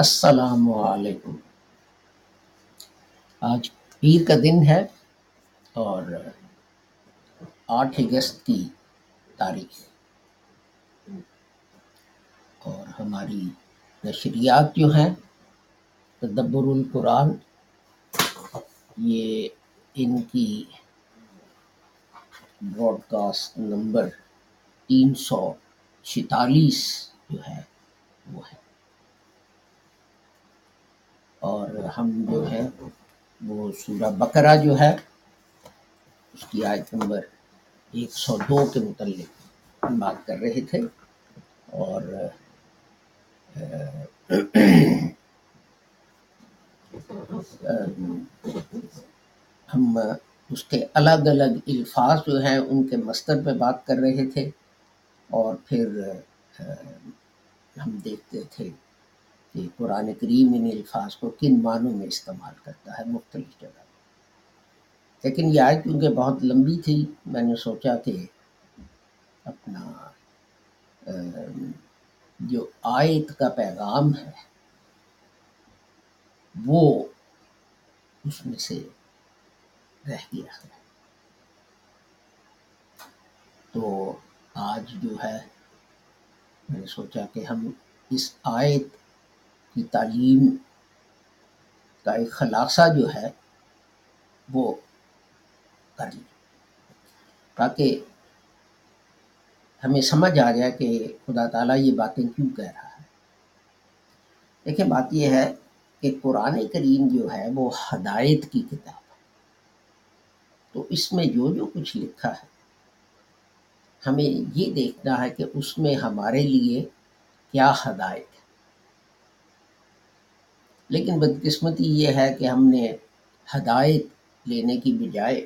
السلام علیکم۔ آج پیر کا دن ہے اور آٹھ اگست کی تاریخ۔ اور ہماری نشریات جو ہیں، تدبر القرآن، یہ ان کی براڈ کاسٹ نمبر تین سو چھتالیس جو ہے، وہ ہے۔ اور ہم جو ہے وہ سورہ بقرہ جو ہے، اس کی آیت نمبر ایک سو دو کے متعلق بات کر رہے تھے۔ اور ہم اس کے الگ الگ الفاظ جو ہیں ان کے مستر پہ بات کر رہے تھے۔ اور پھر ہم دیکھتے تھے کہ قرآن کریم ان الفاظ کو کن معنوں میں استعمال کرتا ہے مختلف جگہ لیکن یہ آیت کیونکہ بہت لمبی تھی، میں نے سوچا کہ اپنا جو آیت کا پیغام ہے، وہ اس میں سے رہ گیا ہے۔ تو آج جو ہے، میں نے سوچا کہ ہم اس آیت کی تعلیم کا ایک خلاصہ جو ہے وہ کر لیں۔ تاکہ ہمیں سمجھ آ جائے کہ خدا تعالیٰ یہ باتیں کیوں کہہ رہا ہے۔ دیکھیں، بات یہ ہے کہ قرآن کریم جو ہے وہ ہدایت کی کتاب ہے۔ تو اس میں جو جو کچھ لکھا ہے، ہمیں یہ دیکھنا ہے کہ اس میں ہمارے لیے کیا ہدایت لیکن بدقسمتی یہ ہے کہ ہم نے ہدایت لینے کی بجائے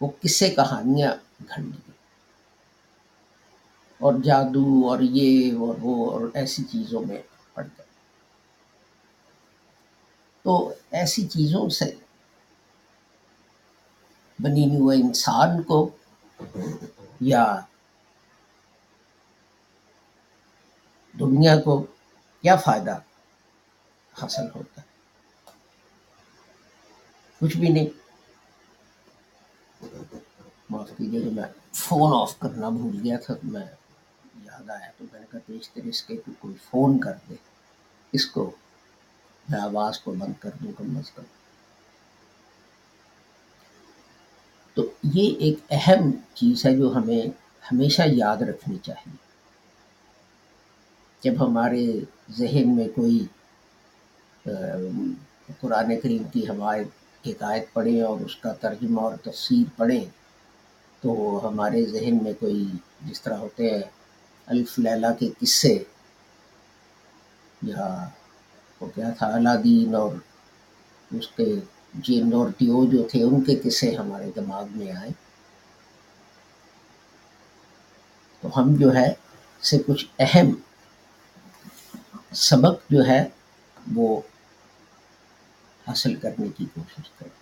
وہ قصے کہانیاں گھڑ لی اور جادو اور یہ اور وہ اور ایسی چیزوں میں پڑ گئے تو ایسی چیزوں سے بنی ہوئے انسان کو یا دنیا کو کیا فائدہ حاصل ہوتا ہے؟ کچھ بھی نہیں۔ معاف کیجیے کہ میں فون آف کرنا بھول گیا تھا، میں یاد آیا تو میں نے کہا تیز تیز کے کہ کوئی فون کر دے۔ اس کو میں آواز کو بند کر دوں کم از کم۔ تو یہ ایک اہم چیز ہے جو ہمیں ہمیشہ یاد رکھنی چاہیے۔ جب ہمارے ذہن میں کوئی قرآن کریم کی حمایت ایک آیت پڑھیں اور اس کا ترجمہ اور تفسیر پڑھیں، تو ہمارے ذہن میں کوئی جس طرح ہوتے ہیں الف لیلا کے قصے، یا وہ کیا تھا علادین اور اس کے جین اور ٹیو جو تھے، ان کے قصے ہمارے دماغ میں آئے۔ تو ہم جو ہے، سے کچھ اہم سبق جو ہے وہ حاصل کرنے کی کوشش کریں۔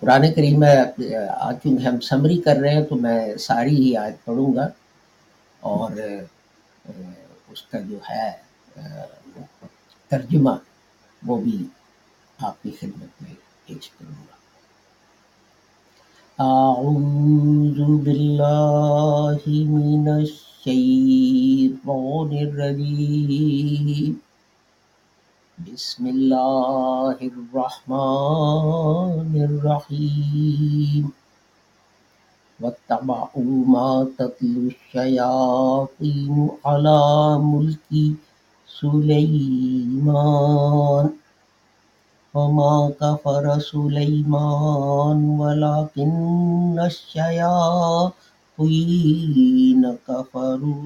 قرآن کریم میں آج چونکہ ہم سمری کر رہے ہیں تو میں ساری ہی آیت پڑھوں گا اور اس کا جو ہے ترجمہ وہ بھی آپ کی خدمت میں پیش کروں گا۔ اعوذ باللہ من الشیطان الرجیم بسم اللہ الرحمن الرحیم واتبعوا ما تتلو الشياطين على ملك سليمان. وما كفر سليمان ولكن الشياطين كفروا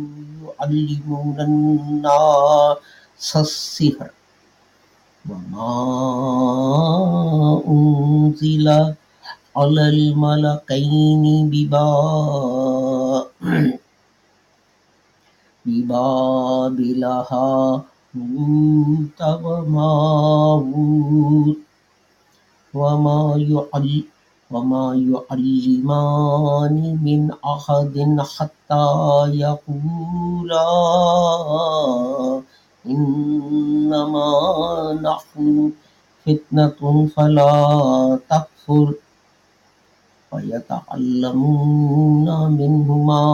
يعلمون الناس السحر وما أنزل على الملكين ببا ببابل هاروت وماروت وما يعل وما يعلمان من أحد حتى يقولا إنما نحن فتنة فلا تكفر ويتعلمون منهما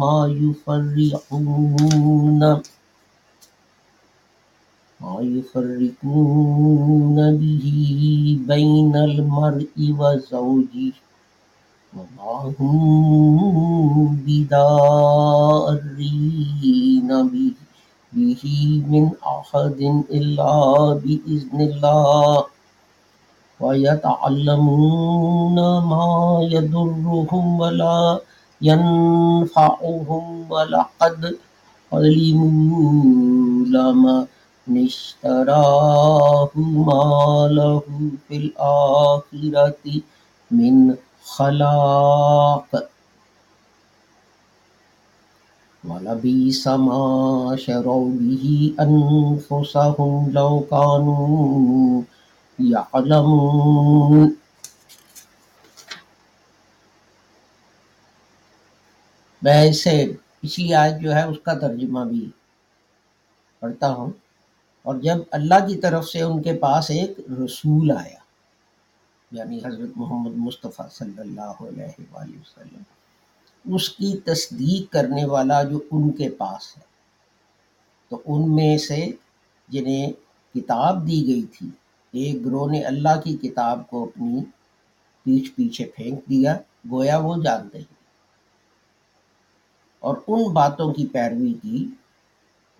ما يفرقون ما يفرقون به بين المرء وزوجه. وما هم بدارين به به من أحد إلا بإذن الله. ويتعلمون ما يضرهم ولا ينفعهم. ولقد علموا لمن اشتراه ما له في الآخرة من خلاق ولبئس ما شروا به أنفسهم لو كانوا يعلمون میں اسے پچھلی آیت جو ہے اس کا ترجمہ بھی پڑھتا ہوں۔ اور جب اللہ کی طرف سے ان کے پاس ایک رسول آیا یعنی حضرت محمد مصطفیٰ صلی اللہ علیہ وآلہ وسلم، اس کی تصدیق کرنے والا جو ان کے پاس ہے، تو ان میں سے جنہیں کتاب دی گئی تھی، ایک گروہ نے اللہ کی کتاب کو اپنی پیچھ پیچھے پھینک دیا، گویا وہ جانتے ہیں۔ اور ان باتوں کی پیروی کی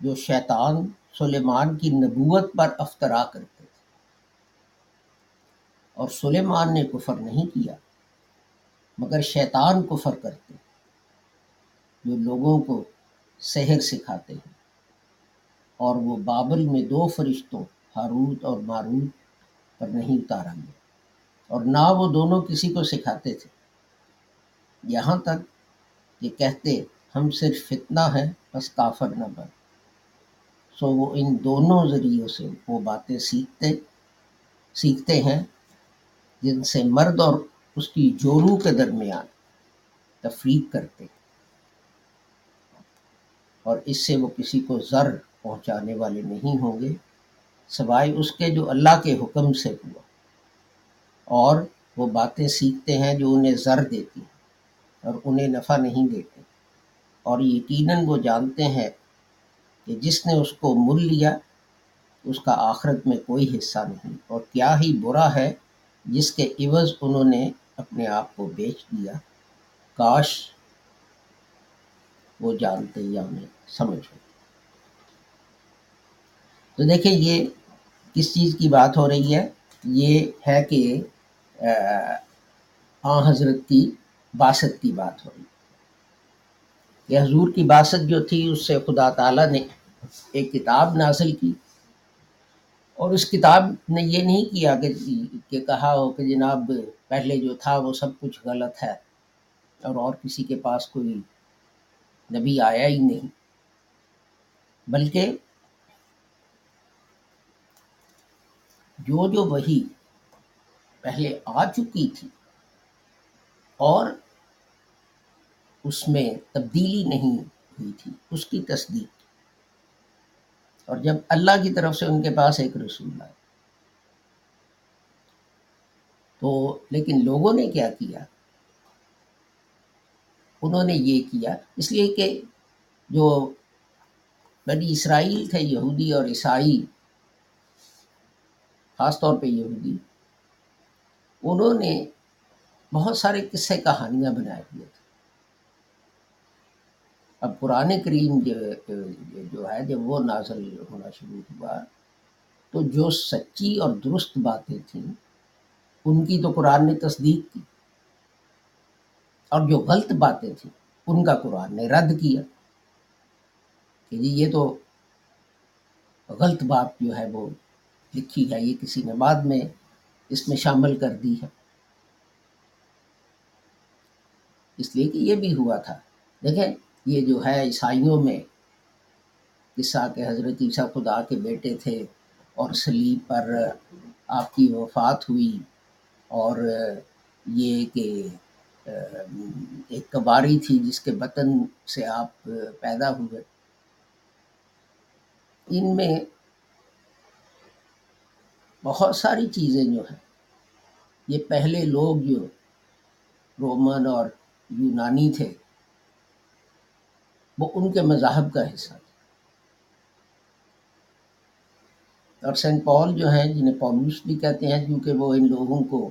جو شیطان سلیمان کی نبوت پر افطرا کرتے تھے۔ اور سلیمان نے کفر نہیں کیا، مگر شیطان کفر کرتے جو لوگوں کو سحر سکھاتے ہیں۔ اور وہ بابل میں دو فرشتوں، ہاروت اور ماروت، پر نہیں اتارا گیا۔ اور نہ وہ دونوں کسی کو سکھاتے تھے۔ یہاں تک کہ کہتے، ہم صرف فتنہ ہیں، بس کافر نہ بن۔ سو وہ ان دونوں ذریعوں سے وہ باتیں سیکھتے سیکھتے ہیں جن سے مرد اور اس کی جورو کے درمیان تفریق کرتے اور اس سے وہ کسی کو ضر پہنچانے والے نہیں ہوں گے، سوائے اس کے جو اللہ کے حکم سے ہوا۔ اور وہ باتیں سیکھتے ہیں جو انہیں ضر دیتی ہیں اور انہیں نفع نہیں دیتے۔ اور یقیناً وہ جانتے ہیں کہ جس نے اس کو مل لیا، اس کا آخرت میں کوئی حصہ نہیں۔ اور کیا ہی برا ہے، جس کے عوض انہوں نے اپنے آپ کو بیچ دیا۔ کاش وہ جانتے یا انہیں سمجھ ہو۔ تو دیکھیں، یہ کس چیز کی بات ہو رہی ہے؟ یہ ہے کہ، آ حضرت کی باست کی بات ہو رہی۔ ہے کہ حضور کی باست جو تھی، اس سے خدا تعالیٰ نے ایک کتاب نازل کی اور اس کتاب نے یہ نہیں کیا کہ کہ کہا ہو کہ جناب پہلے جو تھا وہ سب کچھ غلط ہے اور اور کسی کے پاس کوئی نبی آیا ہی نہیں۔ بلکہ جو جو وہی پہلے آ چکی تھی اور اس میں تبدیلی نہیں ہوئی تھی، اس کی تصدیق اور جب اللہ کی طرف سے ان کے پاس ایک رسول آیا تو لیکن لوگوں نے کیا کیا؟ انہوں نے یہ کیا، اس لیے کہ جو بنی اسرائیل تھے، یہودی اور عیسائی، خاص طور پہ یہودی، انہوں نے بہت سارے قصے کہانیاں بنائے ہوئے اب قرآن کریم جو جو ہے، جب وہ نازل ہونا شروع ہوا، تو جو سچی اور درست باتیں تھیں، ان کی تو قرآن نے تصدیق کی۔ اور جو غلط باتیں تھیں، ان کا قرآن نے رد کیا۔ کہ جی یہ تو غلط بات جو ہے، وہ لکھی ہے یہ کسی نے بعد میں اس میں شامل کر دی ہے۔ اس لیے کہ یہ بھی ہوا تھا۔ دیکھیں یہ جو ہے عیسائیوں میں قصہ کہ حضرت عیسیٰ خدا کے بیٹے تھے اور سلیب پر آپ کی وفات ہوئی اور یہ کہ، ایک کباری تھی جس کے بطن سے آپ پیدا ہوئے۔ ان میں بہت ساری چیزیں جو ہیں۔ یہ پہلے لوگ جو رومن اور یونانی تھے وہ ان کے مذاہب کا حصہ تھا اور سینٹ پال جو ہیں، جنہیں پولوس بھی کہتے ہیں، کیونکہ وہ ان لوگوں کو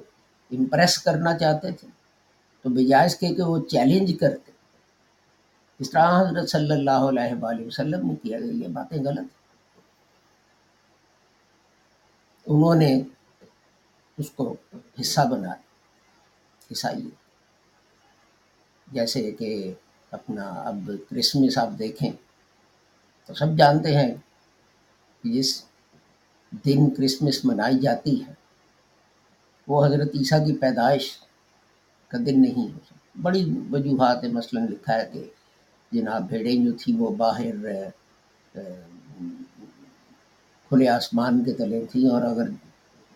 امپریس کرنا چاہتے تھے، تو بجائز کے کہ وہ چیلنج کرتے۔ اس طرح حضرت صلی اللہ علیہ وآلہ وسلم نے کیا گیا یہ باتیں غلط انہوں نے اس کو حصہ بنا عیسائی جیسے کہ اپنا اب کرسمس آپ دیکھیں تو سب جانتے ہیں کہ جس دن کرسمس منائی جاتی ہے، وہ حضرت عیسیٰ کی پیدائش کا دن نہیں ہو سکتا۔ بڑی وجوہات مثلاً لکھا ہے کہ جناب بھیڑیں جو تھی وہ باہر کھلے آسمان کے تلے تھیں اور اگر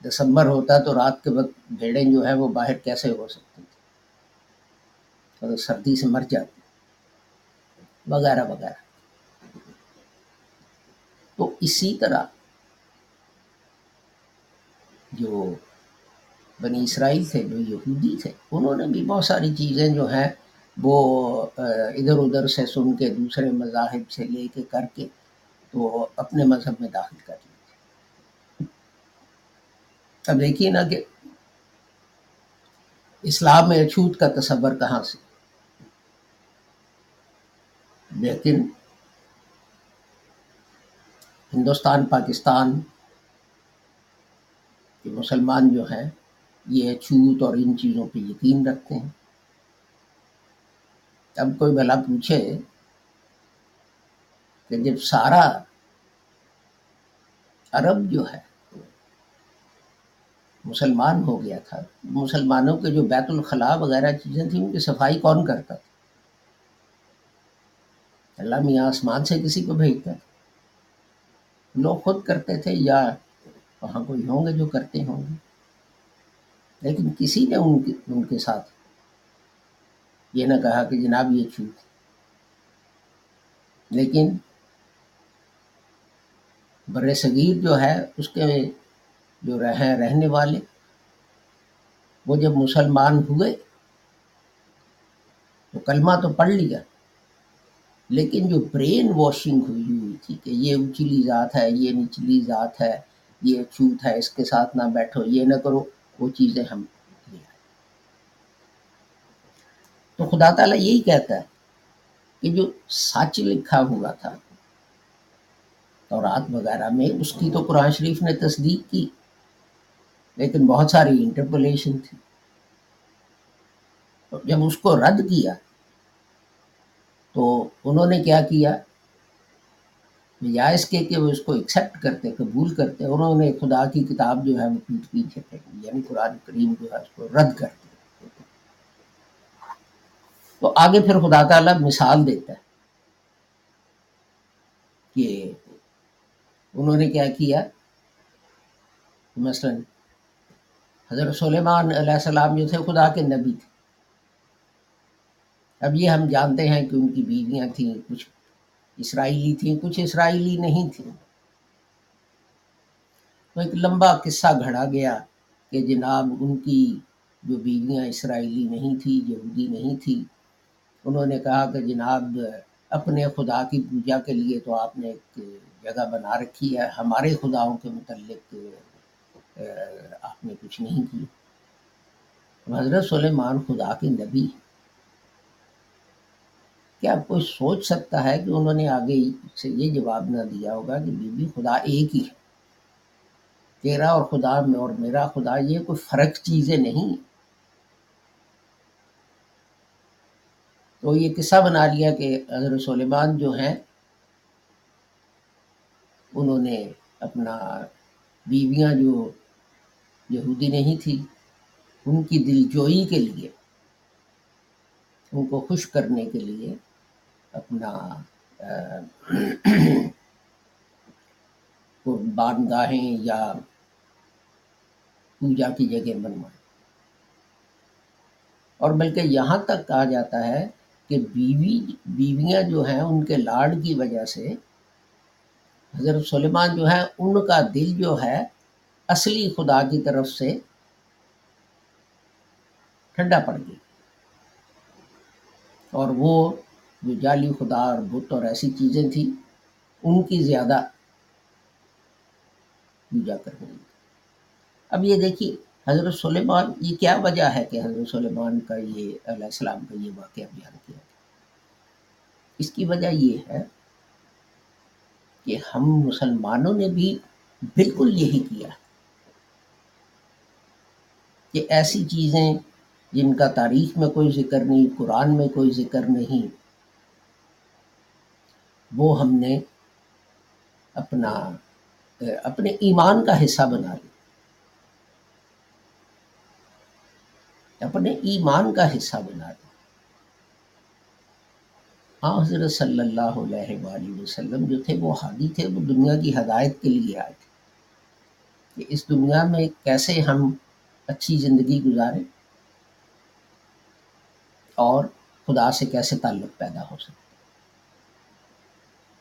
دسمبر ہوتا تو رات کے وقت بھیڑیں جو ہیں وہ باہر کیسے ہو سکتی تھیں؟ اور سردی سے مر جاتی۔ وغیرہ وغیرہ۔ تو اسی طرح جو بنی اسرائیل تھے، جو یہودی تھے، انہوں نے بھی بہت ساری چیزیں جو ہیں، وہ ادھر ادھر سے سن کے، دوسرے مذاہب سے لے کے کر کے تو اپنے مذہب میں داخل کر لی اب دیکھیے نا کہ اسلام میں اچھوت کا تصور کہاں سے؟ لیکن ہندوستان، پاکستان کے مسلمان جو ہیں، یہ چھوت اور ان چیزوں پہ یقین رکھتے ہیں۔ اب کوئی بھلا پوچھے کہ جب سارا عرب جو ہے، مسلمان ہو گیا تھا، مسلمانوں کے جو بیت الخلاء وغیرہ چیزیں تھیں، ان کی صفائی کون کرتا تھا؟ اللہ میاں آسمان سے کسی کو بھیجتا تھا لوگ خود کرتے تھے، یا وہاں کوئی ہوں گے جو کرتے ہوں گے۔ لیکن کسی نے ان کے ان کے ساتھ یہ نہ کہا کہ جناب یہ چھوٹ لیکن بر صغیر جو ہے، اس کے جو رہ، رہنے والے، وہ جب مسلمان ہوئے تو کلمہ تو پڑھ لیا۔ لیکن جو برین واشنگ ہوئی ہوئی تھی کہ یہ اونچلی ذات ہے، یہ نچلی ذات ہے، یہ چھوت ہے، اس کے ساتھ نہ بیٹھو، یہ نہ کرو، وہ چیزیں ہم لے آئے۔ تو خدا تعالیٰ یہی کہتا ہے کہ جو سچ لکھا ہوا تھا اور رات وغیرہ میں، اس کی تو قرآن شریف نے تصدیق کی، لیکن بہت ساری انٹرپولیشن تھی۔ جب اس کو رد کیا تو انہوں نے کیا کیا؟ بجائز کے کہ وہ اس کو ایکسیپٹ کرتے، قبول کرتے، انہوں نے خدا کی کتاب جو ہے وہ پیٹ پیچھے پھینکی یعنی قرآن کریم جو ہے اس کو رد کر دیا۔ تو آگے پھر خدا تعالیٰ مثال دیتا ہے کہ انہوں نے کیا کیا؟ مثلا حضرت سلیمان علیہ السلام جو تھے، خدا کے نبی تھے۔ اب یہ ہم جانتے ہیں کہ ان کی بیویاں تھیں، کچھ اسرائیلی تھیں، کچھ اسرائیلی نہیں تھیں۔ تو ایک لمبا قصہ گھڑا گیا کہ جناب ان کی جو بیویاں اسرائیلی نہیں تھی یہودی نہیں تھی انہوں نے کہا کہ جناب اپنے خدا کی پوجا کے لیے تو آپ نے ایک جگہ بنا رکھی ہے، ہمارے خداؤں کے متعلق آپ نے کچھ نہیں کیا۔ حضرت سلیمان خدا کے نبی کیا کوئی سوچ سکتا ہے کہ انہوں نے آگے سے یہ جواب نہ دیا ہوگا کہ بی بی خدا ایک ہی ہے؟ تیرا اور خدا میں اور میرا خدا یہ کوئی فرق چیزیں نہیں تو یہ قصہ بنا لیا کہ حضرت سلیمان جو ہیں، انہوں نے اپنا بیویاں جو یہودی نہیں تھی، ان کی دل جوئی کے لیے، ان کو خوش کرنے کے لیے اپنا قربان گاہیں یا پوجا کی جگہ بنوائیں۔ اور بلکہ یہاں تک کہا جاتا ہے کہ بیوی، بیویاں جو ہیں ان کے لاڈ کی وجہ سے حضرت سلیمان جو ہے ان کا دل جو ہے اصلی خدا کی طرف سے ٹھنڈا پڑ گئی اور وہ جو جعلی خدا اور بت اور ایسی چیزیں تھیں، ان کی زیادہ پوجا کرنے لگی اب یہ دیکھیے، حضرت سلیمان، یہ کیا وجہ ہے کہ حضرت سلیمان کا یہ علیہ السلام کا یہ واقعہ بیان کیا اس کی وجہ یہ ہے کہ ہم مسلمانوں نے بھی بالکل یہی کیا کہ ایسی چیزیں جن کا تاریخ میں کوئی ذکر نہیں، قرآن میں کوئی ذکر نہیں وہ ہم نے اپنا، اپنے ایمان کا حصہ بنا لیا۔ اپنے ایمان کا حصہ بنا لیا۔ ہاں حضرت صلی اللہ علیہ وآلہ وسلم جو تھے، وہ حادی تھے، وہ دنیا کی ہدایت کے لیے آئے تھے۔ کہ اس دنیا میں کیسے ہم اچھی زندگی گزاریں اور خدا سے کیسے تعلق پیدا ہو سکے۔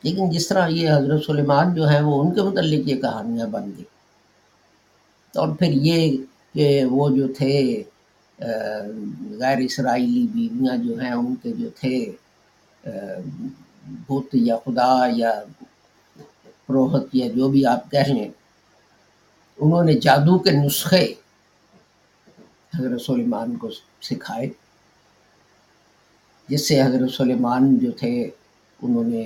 لیکن جس طرح یہ حضرت سلیمان جو ہیں وہ ان کے متعلق یہ کہانیاں بن گئی اور پھر یہ کہ وہ جو تھے غیر اسرائیلی بیویاں جو ہیں، ان کے جو تھے بت یا خدا یا پروہت یا جو بھی آپ کہہ لیں، انہوں نے جادو کے نسخے حضرت سلیمان کو سکھائے، جس سے حضرت سلیمان جو تھے، انہوں نے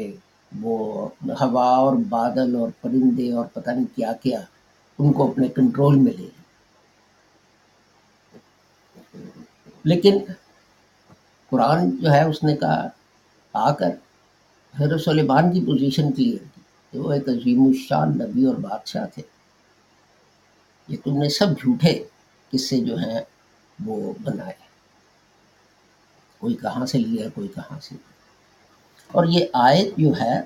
وہ ہوا اور بادل اور پرندے اور پتہ نہیں کیا کیا، ان کو اپنے کنٹرول میں لے لیکن قرآن جو ہے، اس نے کہا، آ کر حضرت سلیمان کی پوزیشن کلیئر کی کہ وہ ایک عظیم الشان نبی اور بادشاہ تھے۔ یہ تم نے سب جھوٹے قصے جو ہیں وہ بنائے۔ کوئی کہاں سے لیا، کوئی کہاں سے لیا۔ اور یہ آیت جو ہے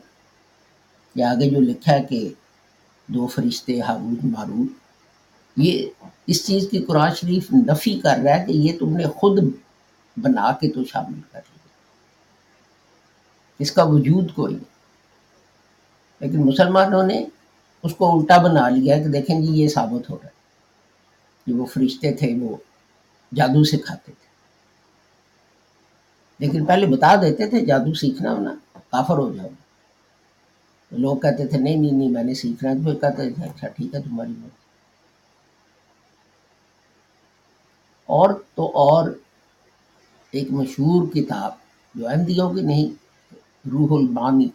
یہ آگے جو لکھا ہے کہ دو فرشتے، ہارون، مارون، یہ اس چیز کی قرآن شریف نفی کر رہا ہے کہ یہ تم نے خود بنا کے تو شامل کر لیا۔ اس کا وجود کوئی نہیں۔ لیکن مسلمانوں نے اس کو الٹا بنا لیا کہ دیکھیں جی یہ ثابت ہو رہا ہے۔ کہ وہ فرشتے تھے وہ جادو سکھاتے لیکن پہلے بتا دیتے تھے جادو سیکھنا ہونا، کافر ہو جاؤ۔ لوگ کہتے تھے، نہیں نہیں نہیں، میں نے سیکھنا ہے۔ تو کہتے تھے اچھا ٹھیک ہے، تمہاری بات اور تو اور ایک مشہور کتاب جو احمدیوں کی نہیں، روح المانی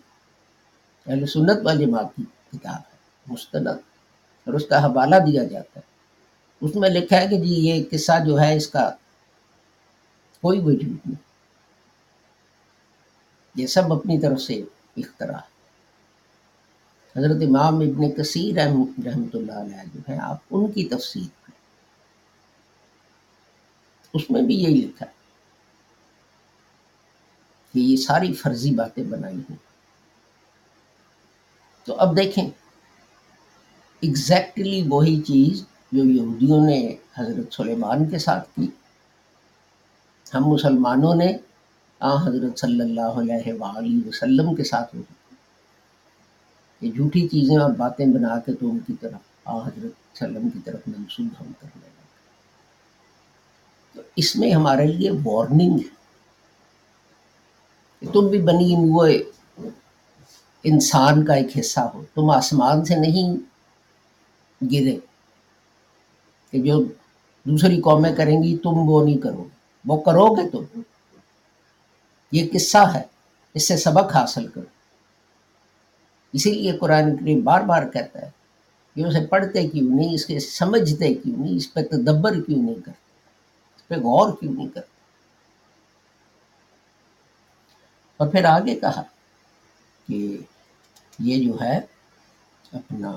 اہل سنت و جماعت کی کتاب ہے، مستند، اور اس کا حوالہ دیا جاتا ہے۔ اس میں لکھا ہے کہ جی یہ قصہ جو ہے، اس کا کوئی وجود نہیں۔ یہ سب اپنی طرف سے اختراع حضرت امام ابن کثیر رحمۃ اللہ علیہ جو ہے آپ ان کی تفسیر اس میں بھی یہی لکھا ہے کہ یہ ساری فرضی باتیں بنائی ہیں۔ تو اب دیکھیں ایگزیکٹلی وہی چیز جو یہودیوں نے حضرت سلیمان کے ساتھ کی، ہم مسلمانوں نے آ حضرت صلی اللہ علیہ وآلہ وسلم کے ساتھ ہوئی یہ جھوٹی چیزیں اور باتیں بنا کے تو ان کی طرف آ حضرت وسلم کی طرف منسوخ ہم کرنے لگے تو اس میں ہمارے لیے وارننگ ہے۔ تم بھی بنی ہوئے انسان کا ایک حصہ ہو۔ تم آسمان سے نہیں گرے۔ کہ جو دوسری قومیں کریں گی تم وہ نہیں کرو وہ کرو گے تم۔ یہ قصہ ہے، اس سے سبق حاصل کرو۔ اسی لیے قرآن کریم بار بار کہتا ہے کہ اسے پڑھتے کیوں نہیں اس کے سمجھتے کیوں نہیں، اس پہ تدبر کیوں نہیں کرتے، اس پہ غور کیوں نہیں کرتے۔ اور پھر آگے کہا کہ یہ جو ہے اپنا،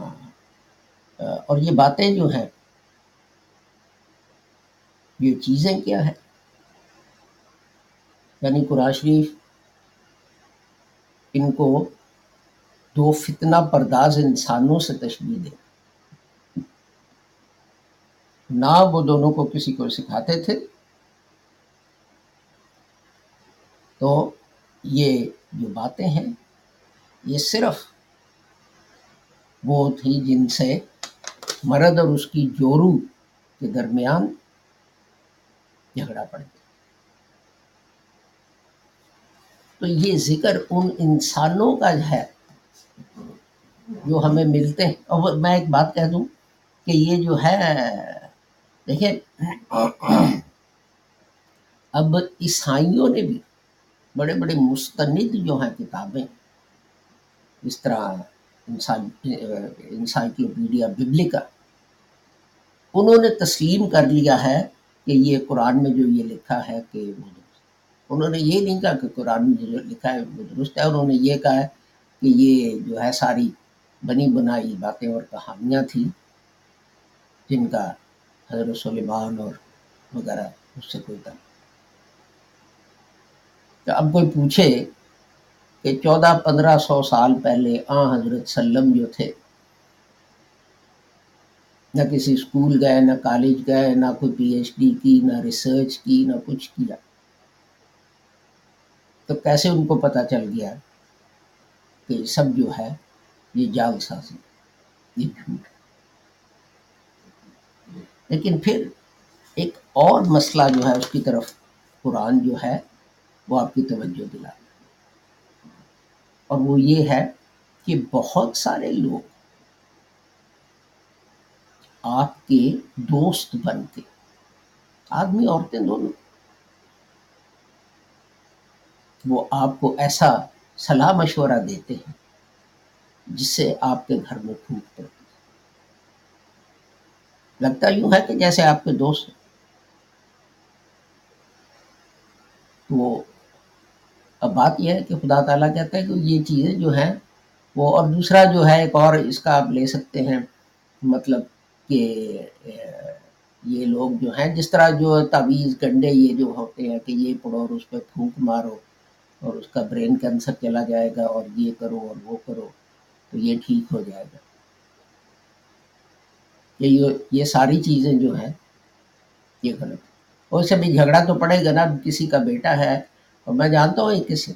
اور یہ باتیں جو ہیں، یہ چیزیں کیا ہے یعنی قرآن شریف، ان کو دو فتنہ پرداز انسانوں سے تشبیح دے۔ نہ وہ دونوں کو کسی کو سکھاتے تھے۔ تو یہ جو باتیں ہیں، یہ صرف وہ تھی جن سے مرد اور اس کی جورو کے درمیان جھگڑا پڑ گیا تو یہ ذکر ان انسانوں کا ہے جو ہمیں ملتے ہیں۔ اور میں ایک بات کہہ دوں کہ یہ جو ہے، دیکھیں، اب عیسائیوں نے بھی بڑے بڑے مستند جو ہیں کتابیں، اس طرح انسان انسائکلوپیڈیا ببلکا انہوں نے تسلیم کر لیا ہے کہ یہ قرآن میں جو یہ لکھا ہے کہ وہ انہوں نے یہ نہیں کہا کہ قرآن میں جو لکھا ہے وہ درست ہے، انہوں نے یہ کہا ہے کہ یہ جو ہے ساری بنی بنائی باتیں اور کہانیاں تھیں جن کا حضرت سلیمان اور وغیرہ، اس سے کوئی تعلق تو اب کوئی پوچھے کہ چودہ پندرہ سو سال پہلے آ حضرت سلم جو تھے، نہ کسی اسکول گئے، نہ کالج گئے، نہ کوئی پی ایچ ڈی کی، نہ ریسرچ کی، نہ کچھ کیا۔ تو کیسے ان کو پتہ چل گیا کہ سب جو ہے یہ جال سازی، یہ جھوٹ لیکن پھر ایک اور مسئلہ جو ہے اس کی طرف قرآن جو ہے وہ آپ کی توجہ دلا۔ اور وہ یہ ہے کہ بہت سارے لوگ آپ کے دوست بن کے، آدمی، عورتیں دونوں وہ آپ کو ایسا صلاح مشورہ دیتے ہیں جس سے آپ کے گھر میں پھوٹ پڑتی لگتا یوں ہے کہ جیسے آپ کے دوست تو اب بات یہ ہے کہ خدا تعالیٰ کہتا ہے کہ یہ چیزیں جو ہیں وہ اور دوسرا جو ہے ایک اور اس کا آپ لے سکتے ہیں مطلب کہ یہ لوگ جو ہیں، جس طرح جو تعویذ گنڈے یہ جو ہوتے ہیں کہ یہ پڑھو اور اس پہ پھونک مارو اور اس کا برین کینسر چلا جائے گا اور یہ کرو اور وہ کرو، تو یہ ٹھیک ہو جائے گا۔ یہ یہ ساری چیزیں جو ہیں، یہ غلط اور اسے بھی جھگڑا تو پڑے گا نا، کسی کا بیٹا ہے اور میں جانتا ہوں ایک کسی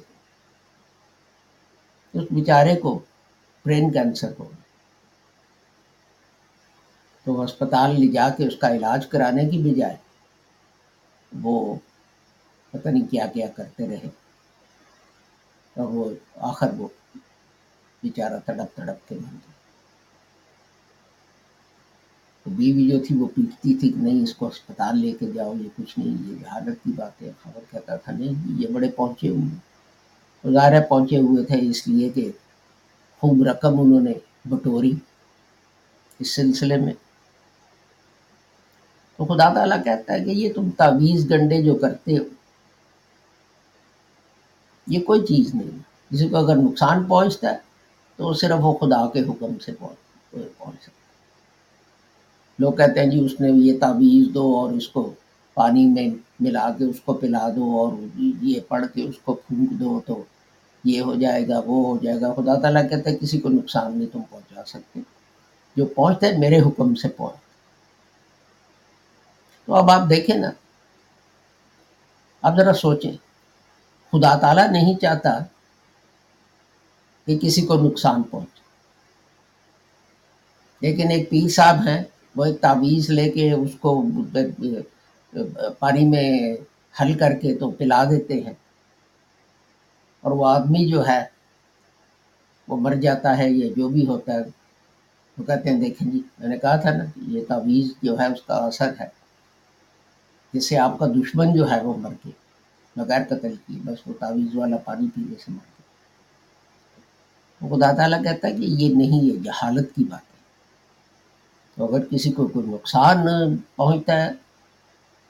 اس بیچارے کو برین کینسر ہو تو اسپتال لے جا کے اس کا علاج کرانے کی بجائے وہ پتہ نہیں کیا کیا کرتے رہے۔ اور وہ آخر وہ بیچارہ تڑپ تڑپ کے مر گیا۔ تو بیوی جو تھی وہ پیٹتی تھی کہ نہیں، اس کو اسپتال لے کے جاؤ، یہ کچھ نہیں، یہ حالت کی بات ہے، خبر کہتا تھا، نہیں، یہ بڑے پہنچے ہوئے ظاہر پہنچے ہوئے تھے، اس لیے کہ خوب رقم انہوں نے بٹوری اس سلسلے میں۔ تو خدا تعالیٰ کہتا ہے کہ یہ تم تعویذ گنڈے جو کرتے ہو یہ کوئی چیز نہیں کسی کو اگر نقصان پہنچتا ہے، تو صرف وہ خدا کے حکم سے پہنچ پہنچ سکتا لوگ کہتے ہیں جی اس نے یہ تعویذ دو اور اس کو پانی میں ملا کے اس کو پلا دو اور یہ پڑھ کے اس کو پھونک دو تو یہ ہو جائے گا، وہ ہو جائے گا۔ خدا تعالیٰ کہتے ہیں کسی کو نقصان نہیں تم پہنچا سکتے۔ جو پہنچتے میرے حکم سے پہنچ۔ تو اب آپ دیکھیں نا اب ذرا سوچیں۔ خدا تعالیٰ نہیں چاہتا کہ کسی کو نقصان پہنچے۔ لیکن ایک پیر صاحب ہیں، وہ ایک تعویذ لے کے اس کو پانی میں حل کر کے تو پلا دیتے ہیں۔ اور وہ آدمی جو ہے، وہ مر جاتا ہے، یا جو بھی ہوتا ہے۔ وہ کہتے ہیں، دیکھیں جی میں نے کہا تھا نا کہ یہ تعویذ جو ہے، اس کا اثر ہے۔ جس سے آپ کا دشمن جو ہے، وہ مر کے بغیر قتل کی بس وہ تعویذ والا پانی پینے سے مر گیا خدا تعالیٰ کہتا ہے کہ یہ نہیں ہے جہالت کی بات ہے تو اگر کسی کو کوئی نقصان پہنچتا ہے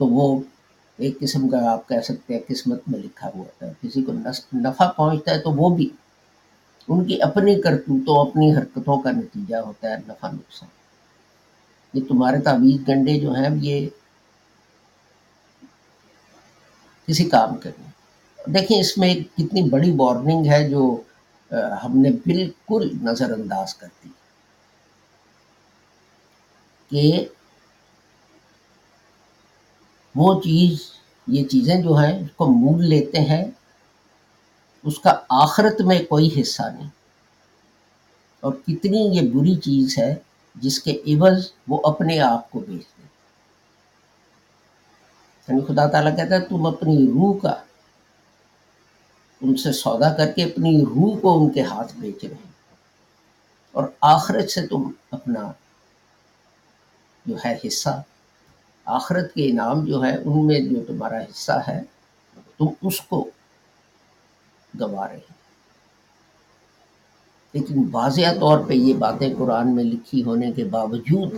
تو وہ ایک قسم کا آپ کہہ سکتے ہیں قسمت میں لکھا ہوا ہے کسی کو نفع پہنچتا ہے تو وہ بھی ان کی اپنی کرتوتوں اپنی حرکتوں کا نتیجہ ہوتا ہے نفع نقصان یہ تمہارے تعویذ گنڈے جو ہیں یہ کسی کام کے نہیں دیکھیں اس میں کتنی بڑی وارننگ ہے جو ہم نے بالکل نظر انداز کر دی۔ کہ وہ چیز، یہ چیزیں جو ہیں، اس کو مول لیتے ہیں۔ اس کا آخرت میں کوئی حصہ نہیں۔ اور کتنی یہ بری چیز ہے، جس کے عوض وہ اپنے آپ کو بیچ یعنی خدا تعالیٰ کہتا ہے، تم اپنی روح کا، ان سے سودا کر کے اپنی روح کو ان کے ہاتھ بیچ رہے ہیں۔ اور آخرت سے تم اپنا جو ہے حصہ، آخرت کے انعام جو ہے، ان میں جو تمہارا حصہ ہے، تم اس کو گوا رہے ہیں۔ لیکن واضح طور پہ یہ باتیں قرآن میں لکھی ہونے کے باوجود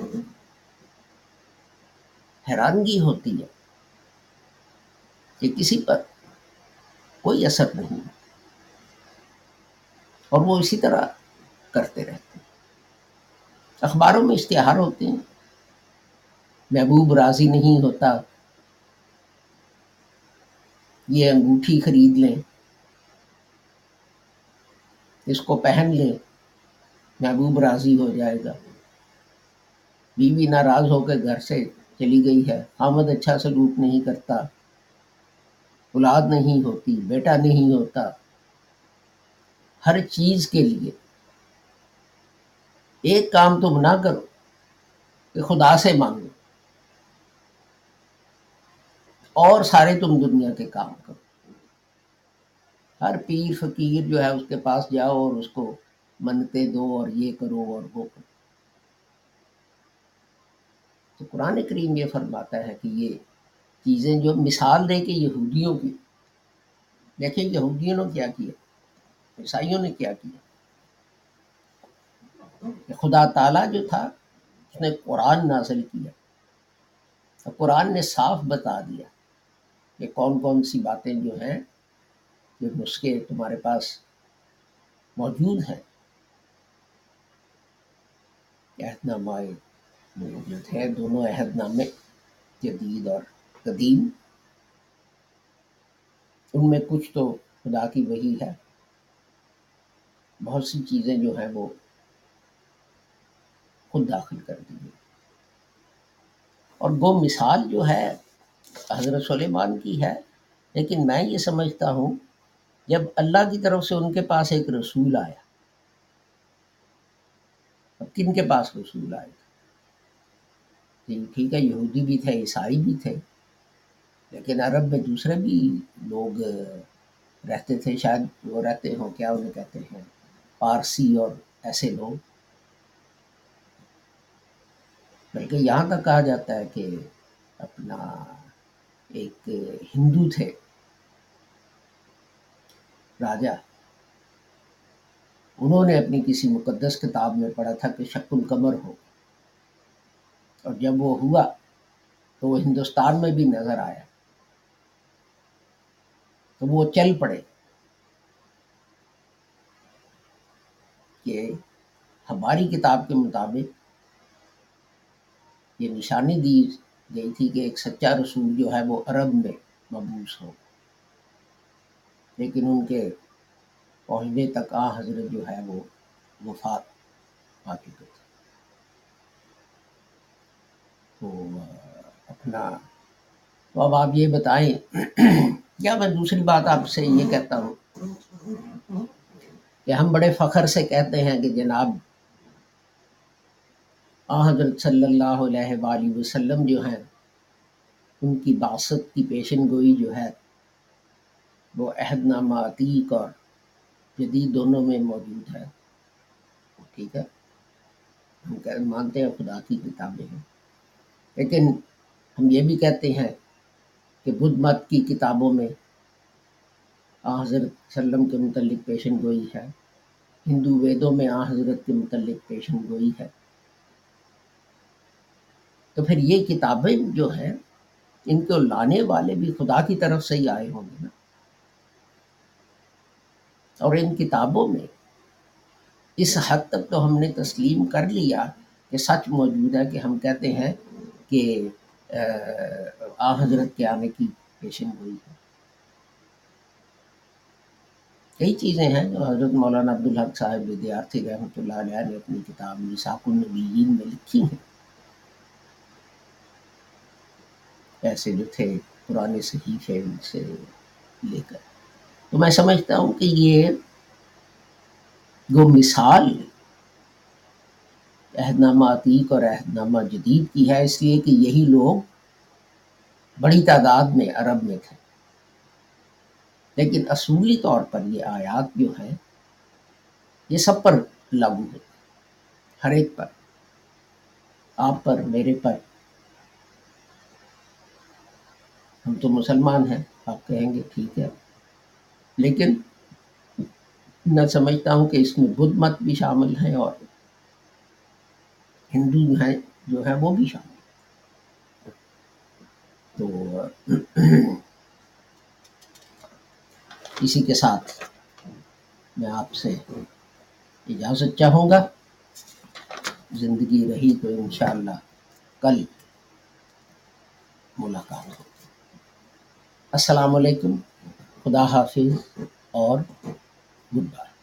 حیرانگی ہوتی ہے۔ کہ کسی پر کوئی اثر نہیں اور وہ اسی طرح کرتے رہتے ہیں۔ اخباروں میں اشتہار ہوتے ہیں۔ محبوب راضی نہیں ہوتا۔ یہ انگوٹھی خرید لیں۔ اس کو پہن لیں۔ محبوب راضی ہو جائے گا۔ بیوی ناراض ہو کے گھر سے چلی گئی ہے۔ آمد اچھا سلوک نہیں کرتا۔ اولاد نہیں ہوتی، بیٹا نہیں ہوتا۔ ہر چیز کے لیے۔ ایک کام تم نہ کرو، کہ خدا سے مانگو۔ اور سارے تم دنیا کے کام کرو۔ ہر پیر فقیر جو ہے، اس کے پاس جاؤ اور اس کو منتے دو اور یہ کرو اور وہ کرو۔ تو قرآن کریم یہ فرماتا ہے کہ یہ چیزیں جو مثال دے کے یہودیوں کی۔ دیکھیں یہودیوں نے کیا کیا، عیسائیوں نے کیا کیا۔ کہ خدا تعالیٰ جو تھا، اس نے قرآن نازل کیا۔ قرآن نے صاف بتا دیا کہ کون کون سی باتیں جو ہیں یہ نسخے تمہارے پاس موجود ہیں۔ عہد نامہ موجود ہے، دونوں عہد نامے جدید اور قدیم۔ ان میں کچھ تو خدا کی وہی ہے۔ بہت سی چیزیں جو ہیں وہ خود داخل کر دی گئی اور وہ مثال جو ہے حضرت سلیمان کی ہے، لیکن میں یہ سمجھتا ہوں، جب اللہ کی طرف سے ان کے پاس ایک رسول آیا، اب کن کے پاس رسول آئے تھا جی، ٹھیک ہے، یہودی بھی تھے، عیسائی بھی تھے۔ لیکن عرب میں دوسرے بھی لوگ رہتے تھے شاید، وہ رہتے ہوں، کیا انہیں کہتے ہیں؟ پارسی اور ایسے لوگ۔ بلکہ یہاں تک کہا جاتا ہے کہ اپنا ایک ہندو تھے۔ راجا، انہوں نے اپنی کسی مقدس کتاب میں پڑھا تھا کہ شک القمر ہو۔ اور جب وہ ہوا تو وہ ہندوستان میں بھی نظر آیا۔ تو وہ چل پڑے۔ کہ ہماری کتاب کے مطابق یہ نشانی دی گئی تھی کہ ایک سچا رسول جو ہے وہ عرب میں مبوس ہو۔ لیکن ان کے پہنچنے تک آ حضرت جو ہے وہ وفات پا چکے تھے۔ تو اپنا، تو اب آپ یہ بتائیں کیا میں دوسری بات آپ سے یہ کہتا ہوں کہ ہم بڑے فخر سے کہتے ہیں کہ جناب آ حضرت صلی اللہ علیہ وآلہ وسلم جو ہیں، ان کی باست کی پیشن گوئی جو ہے، وہ عہد نامہ عتیق اور جدید دونوں میں موجود ہے ٹھیک ہے؟ ہم مانتے ہیں، خدا کی کتابیں ہیں۔ لیکن ہم یہ بھی کہتے ہیں کہ بدھ مت کی کتابوں میں آ، حضرت وسلم کے متعلق پیشن گوئی ہے، ہندو ویدوں میں آ، حضرت کے متعلق پیشن گوئی ہے۔ تو پھر یہ کتابیں جو ہیں، ان کو لانے والے بھی خدا کی طرف سے ہی آئے ہوں گے نا۔ اور ان کتابوں میں اس حد تک تو ہم نے تسلیم کر لیا کہ سچ موجود ہے کہ ہم کہتے ہیں کہ آ حضرت کے آنے کی پیشن گوئی ہے۔ کئی چیزیں ہیں جو حضرت مولانا عبدالحق صاحب ودیارتھی رحمۃ اللہ علیہ نے اپنی کتاب مساق النبیین میں لکھی ہیں۔ ایسے جو تھے پرانے صحیفے سے لے کر۔ تو میں سمجھتا ہوں کہ یہ وہ مثال عہد نامہ عتیق اور عہد نامہ جدید کی ہے، اس لیے کہ یہی لوگ بڑی تعداد میں عرب میں تھے۔ لیکن اصولی طور پر یہ آیات جو ہیں، یہ سب پر لاگو ہے ہر ایک پر۔ آپ پر، میرے پر۔ ہم تو مسلمان ہیں، آپ کہیں گے ٹھیک ہے۔ لیکن میں سمجھتا ہوں کہ اس میں بدھ مت بھی شامل ہیں اور ہندو جو ہیں جو ہے وہ بھی شامل تو اسی کے ساتھ میں آپ سے اجازت چاہوں گا۔ زندگی رہی تو انشاءاللہ کل ملاقات ہو۔ السلام علیکم، خدا حافظ اور گڈ بائے۔